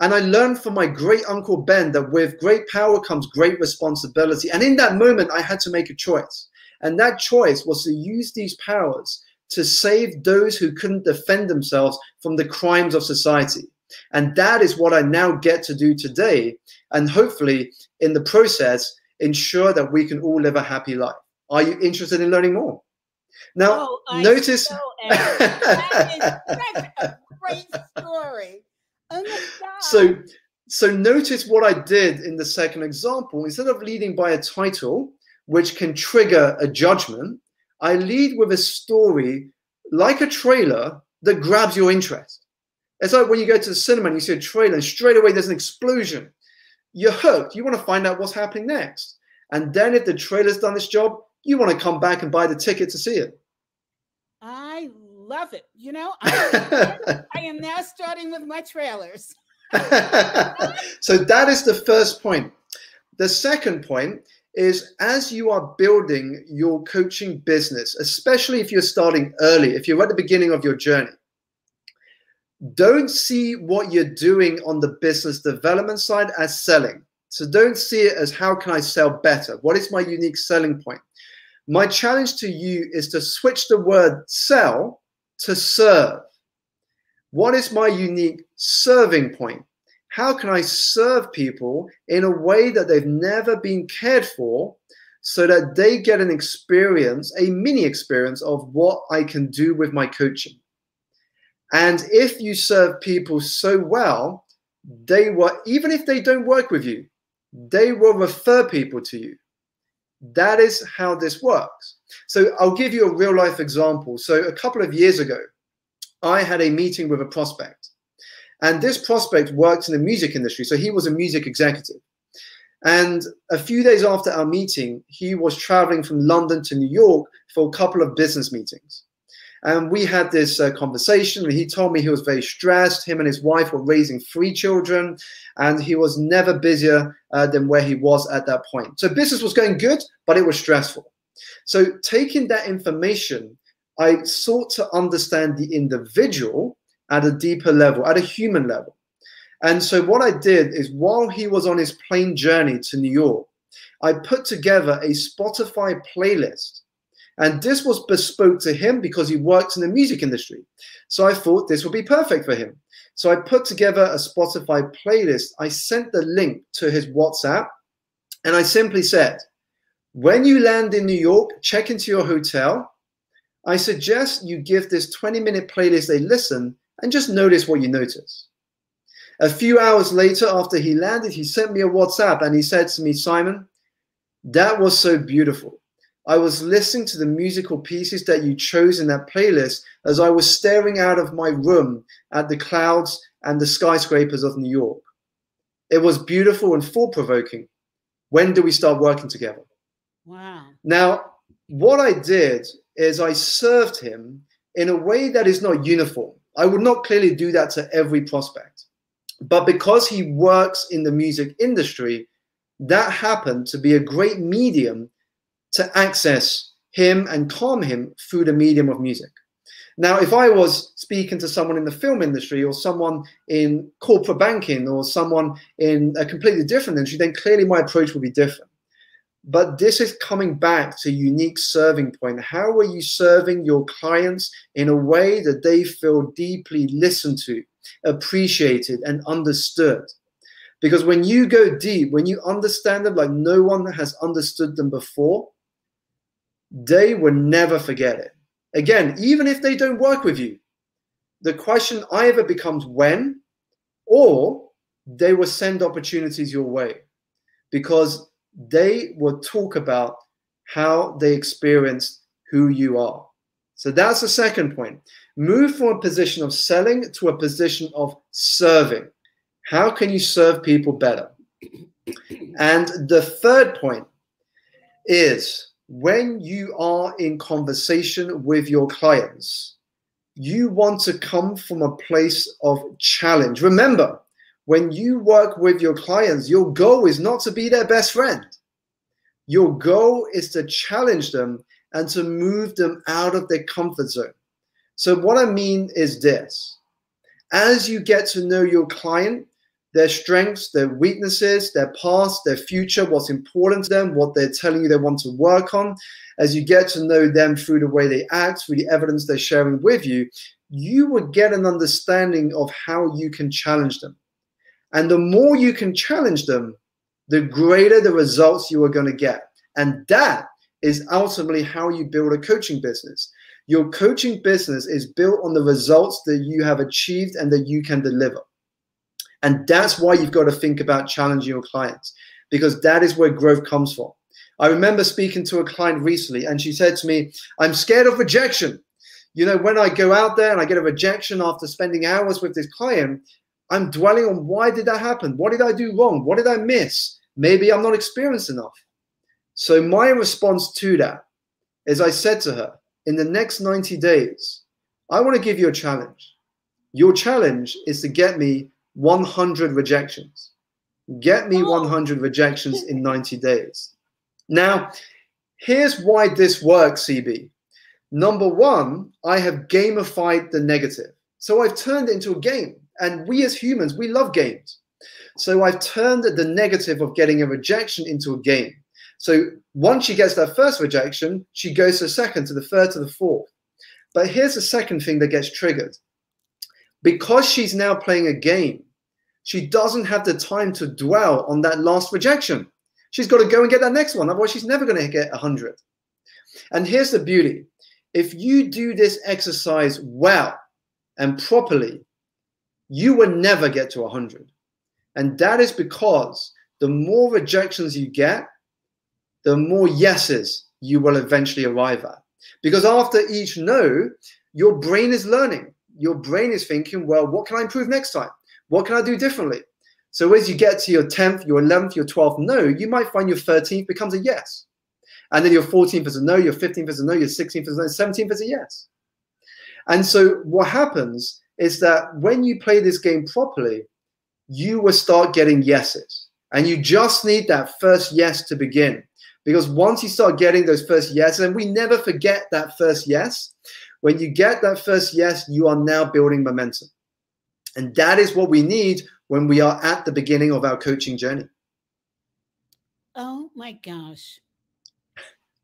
And I learned from my great uncle Ben that with great power comes great responsibility. And in that moment, I had to make a choice. And that choice was to use these powers to save those who couldn't defend themselves from the crimes of society. And that is what I now get to do today. And hopefully, in the process, ensure that we can all live a happy life. Are you interested in learning more? Now, oh, notice. So that is a great story. Oh. So, so notice what I did in the second example. Instead of leading by a title, which can trigger a judgment, I lead with a story like a trailer that grabs your interest. It's like when you go to the cinema and you see a trailer, and straight away there's an explosion. You're hooked. You want to find out what's happening next. And then if the trailer's done its job, you want to come back and buy the ticket to see it. I love it. You know, I, I am now starting with my trailers. so that is the first point. The second point is as you are building your coaching business, especially if you're starting early, if you're at the beginning of your journey, don't see what you're doing on the business development side as selling. So don't see it as how can I sell better? What is my unique selling point? My challenge to you is to switch the word sell to serve. What is my unique serving point? How can I serve people in a way that they've never been cared for so that they get an experience, a mini experience of what I can do with my coaching? And if you serve people so well, they will, even if they don't work with you, they will refer people to you. That is how this works. So I'll give you a real life example. So a couple of years ago, I had a meeting with a prospect. And this prospect worked in the music industry. So he was a music executive. And a few days after our meeting, he was traveling from London to New York for a couple of business meetings. And we had this uh, conversation. He told me he was very stressed. Him and his wife were raising three children, and he was never busier uh, than where he was at that point. So business was going good, but it was stressful. So taking that information, I sought to understand the individual at a deeper level, at a human level. And so what I did is while he was on his plane journey to New York, I put together a Spotify playlist and this was bespoke to him because he works in the music industry. So I thought this would be perfect for him. So I put together a Spotify playlist. I sent the link to his WhatsApp and I simply said, when you land in New York, check into your hotel. I suggest you give this 20 minute playlist a listen and just notice what you notice. A few hours later, after he landed, he sent me a WhatsApp and he said to me, Simon, that was so beautiful. I was listening to the musical pieces that you chose in that playlist as I was staring out of my room at the clouds and the skyscrapers of New York. It was beautiful and thought provoking. When do we start working together? Wow. Now, what I did is I served him in a way that is not uniform. I would not clearly do that to every prospect. But because he works in the music industry, that happened to be a great medium to access him and calm him through the medium of music. Now, if I was speaking to someone in the film industry or someone in corporate banking or someone in a completely different industry, then clearly my approach would be different. But this is coming back to unique serving point. How are you serving your clients in a way that they feel deeply listened to, appreciated, and understood? Because when you go deep, when you understand them like no one has understood them before, they will never forget it. Again, even if they don't work with you, the question either becomes when or they will send opportunities your way because they will talk about how they experienced who you are. So that's the second point. Move from a position of selling to a position of serving. How can you serve people better? And the third point is when you are in conversation with your clients, you want to come from a place of challenge. Remember, when you work with your clients, your goal is not to be their best friend. Your goal is to challenge them and to move them out of their comfort zone. So, what I mean is this as you get to know your client, their strengths, their weaknesses, their past, their future, what's important to them, what they're telling you they want to work on. As you get to know them through the way they act, through the evidence they're sharing with you, you will get an understanding of how you can challenge them. And the more you can challenge them, the greater the results you are going to get. And that is ultimately how you build a coaching business. Your coaching business is built on the results that you have achieved and that you can deliver. And that's why you've got to think about challenging your clients because that is where growth comes from. I remember speaking to a client recently and she said to me, I'm scared of rejection. You know, when I go out there and I get a rejection after spending hours with this client, I'm dwelling on why did that happen? What did I do wrong? What did I miss? Maybe I'm not experienced enough. So my response to that is I said to her, in the next 90 days, I want to give you a challenge. Your challenge is to get me 100 rejections. Get me 100 rejections in 90 days. Now, here's why this works, CB. Number one, I have gamified the negative. So I've turned it into a game. And we as humans, we love games. So I've turned the negative of getting a rejection into a game. So once she gets that first rejection, she goes to the second, to the third, to the fourth. But here's the second thing that gets triggered because she's now playing a game, she doesn't have the time to dwell on that last rejection. She's got to go and get that next one. Otherwise, she's never going to get 100. And here's the beauty if you do this exercise well and properly, you will never get to 100. And that is because the more rejections you get, the more yeses you will eventually arrive at. Because after each no, your brain is learning your brain is thinking, well, what can I improve next time? What can I do differently? So as you get to your 10th, your 11th, your 12th no, you might find your 13th becomes a yes. And then your 14th is a no, your 15th is a no, your 16th is a no, 17th is a yes. And so what happens is that when you play this game properly, you will start getting yeses. And you just need that first yes to begin. Because once you start getting those first yeses, and we never forget that first yes, when you get that first yes, you are now building momentum. And that is what we need when we are at the beginning of our coaching journey. Oh my gosh.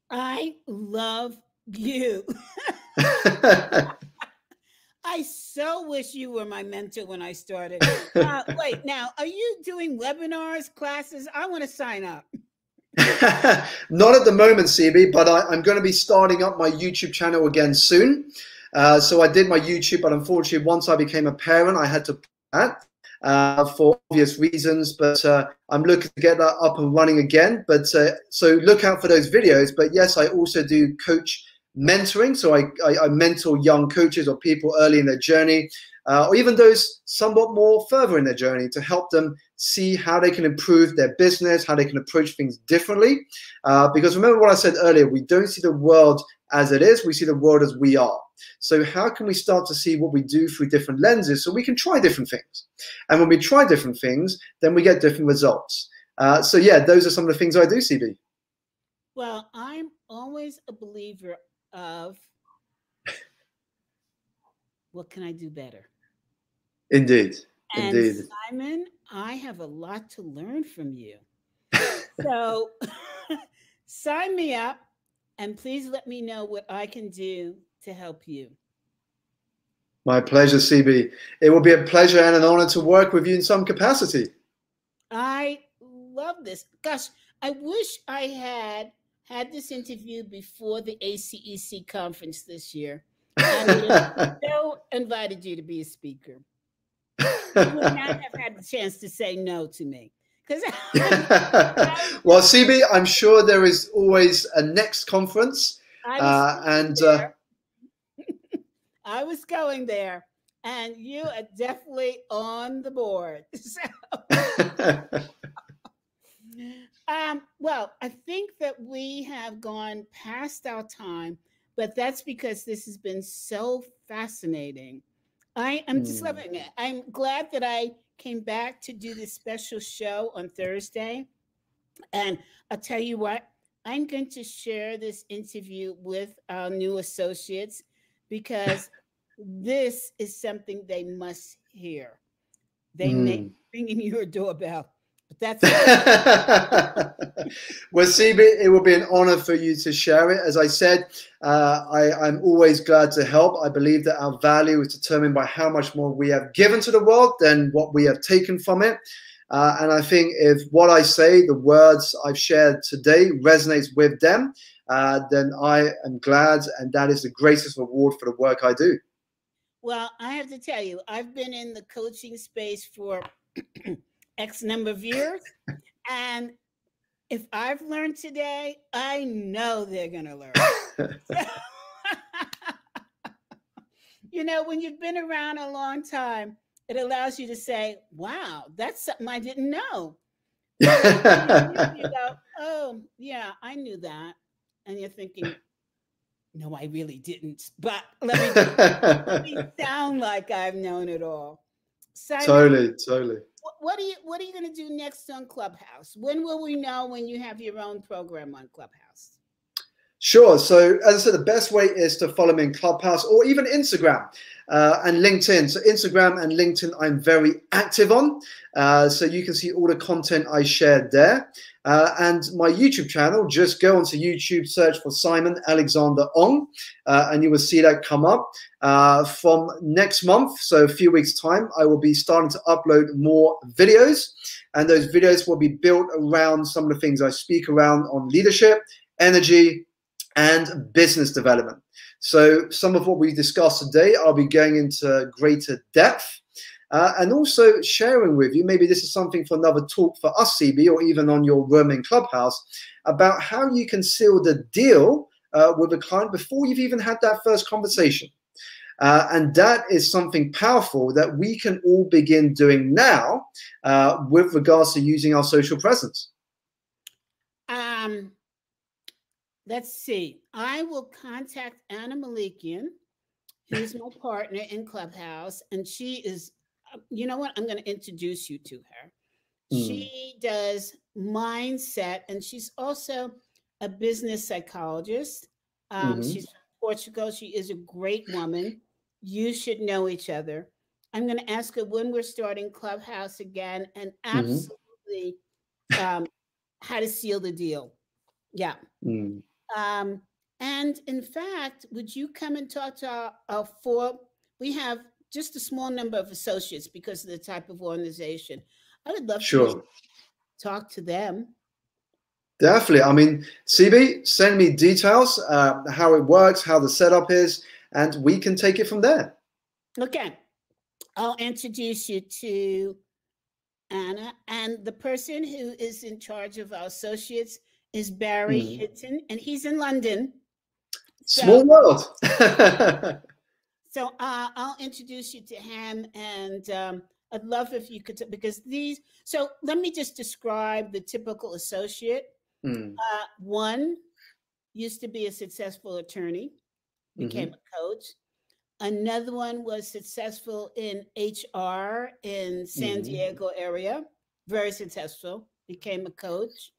I love you. I so wish you were my mentor when I started. Uh, wait, now, are you doing webinars, classes? I want to sign up. Not at the moment, CB, but I, am going to be starting up my YouTube channel again soon. Uh, so I did my YouTube, but unfortunately, once I became a parent, I had to that uh, for obvious reasons. But uh, I'm looking to get that up and running again. But uh, so look out for those videos. But yes, I also do coach mentoring. So I, I, I mentor young coaches or people early in their journey. Uh, or even those somewhat more further in their journey to help them see how they can improve their business, how they can approach things differently. Uh, because remember what I said earlier, we don't see the world as it is, we see the world as we are. So, how can we start to see what we do through different lenses so we can try different things? And when we try different things, then we get different results. Uh, so, yeah, those are some of the things I do, CB. Well, I'm always a believer of what can I do better? Indeed. And Indeed. Simon, I have a lot to learn from you. so sign me up and please let me know what I can do to help you. My pleasure, CB. It will be a pleasure and an honor to work with you in some capacity. I love this. Gosh, I wish I had had this interview before the ACEC conference this year. I so invited you to be a speaker. You would not have had the chance to say no to me. well, CB, I'm sure there is always a next conference. Uh, and uh, I was going there, and you are definitely on the board. So. um, well, I think that we have gone past our time, but that's because this has been so fascinating. I am just mm. loving it. I'm glad that I came back to do this special show on Thursday. And I'll tell you what, I'm going to share this interview with our new associates because this is something they must hear. They mm. may ring in your doorbell. That's well, CB, it will be an honor for you to share it. As I said, uh, I, am always glad to help. I believe that our value is determined by how much more we have given to the world than what we have taken from it. Uh, and I think if what I say, the words I've shared today, resonates with them, uh, then I am glad, and that is the greatest reward for the work I do. Well, I have to tell you, I've been in the coaching space for X number of years. and if I've learned today, I know they're going to learn. you know, when you've been around a long time, it allows you to say, wow, that's something I didn't know. you go, oh, yeah, I knew that. And you're thinking, no, I really didn't. But let me, let me sound like I've known it all. Simon, totally, totally what are you what are you going to do next on Clubhouse? When will we know when you have your own program on Clubhouse? Sure. So, as I said, the best way is to follow me in Clubhouse or even Instagram uh, and LinkedIn. So, Instagram and LinkedIn, I'm very active on. Uh, so, you can see all the content I shared there. Uh, and my YouTube channel, just go onto YouTube, search for Simon Alexander Ong, uh, and you will see that come up. Uh, from next month, so a few weeks' time, I will be starting to upload more videos. And those videos will be built around some of the things I speak around on leadership, energy, and business development. So, some of what we discussed today, I'll be going into greater depth uh, and also sharing with you. Maybe this is something for another talk for us, CB, or even on your roaming clubhouse about how you can seal the deal uh, with a client before you've even had that first conversation. Uh, and that is something powerful that we can all begin doing now uh, with regards to using our social presence. Um, let's see. I will contact Anna Malikian, who's my partner in Clubhouse, and she is, you know what? I'm going to introduce you to her. Mm. She does mindset, and she's also a business psychologist. Um, mm-hmm. She's from Portugal. She is a great woman. You should know each other. I'm going to ask her when we're starting Clubhouse again, and mm-hmm. absolutely mm-hmm. um, how to seal the deal. Yeah. Mm. Um, and in fact, would you come and talk to our, our four? We have just a small number of associates because of the type of organization. I would love sure. to talk to them. Definitely. I mean, CB, send me details, uh, how it works, how the setup is, and we can take it from there. Okay. I'll introduce you to Anna, and the person who is in charge of our associates is Barry mm. Hinton, and he's in London. Small so, world. So uh, I'll introduce you to him, and um, I'd love if you could, because these. So let me just describe the typical associate. Mm. Uh, one used to be a successful attorney, became Mhm. a coach. Another one was successful in HR in San Mhm. Diego area, very successful, became a coach.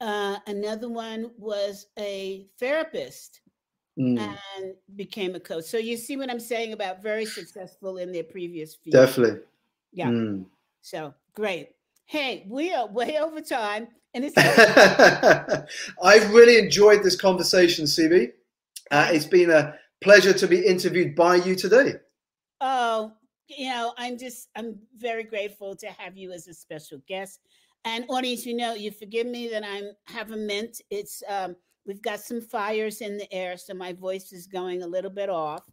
Uh, another one was a therapist Mm. and became a coach. So you see what I'm saying about very successful in their previous field. Definitely. Yeah. Mm. So great. Hey, we are way over time, and it's I've really enjoyed this conversation, CB. Uh, it's been a pleasure to be interviewed by you today. oh, you know, I'm just I'm very grateful to have you as a special guest. And audience, you know, you forgive me that I'm have a mint. It's um, we've got some fires in the air, so my voice is going a little bit off.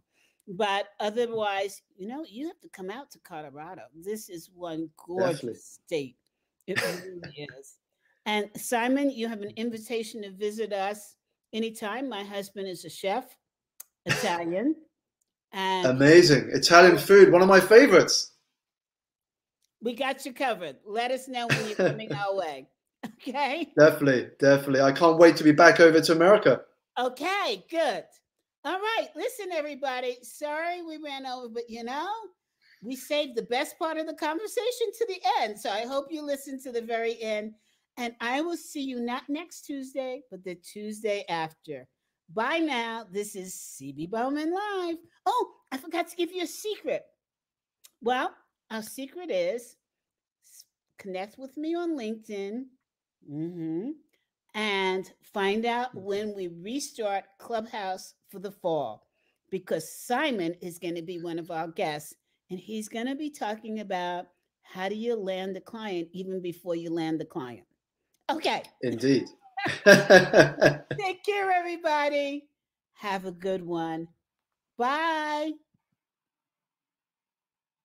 But otherwise, you know, you have to come out to Colorado. This is one gorgeous Definitely. state. It really is. And Simon, you have an invitation to visit us anytime. My husband is a chef, Italian. And Amazing. Italian food, one of my favorites. We got you covered. Let us know when you're coming our way. Okay. Definitely, definitely. I can't wait to be back over to America. Okay, good. All right. Listen, everybody. Sorry we ran over, but you know, we saved the best part of the conversation to the end. So I hope you listen to the very end. And I will see you not next Tuesday, but the Tuesday after. Bye now. This is CB Bowman Live. Oh, I forgot to give you a secret. Well, our secret is connect with me on LinkedIn mhm, and find out when we restart Clubhouse for the fall because Simon is going to be one of our guests and he's going to be talking about how do you land the client even before you land the client. Okay. Indeed. Take care, everybody. Have a good one. Bye.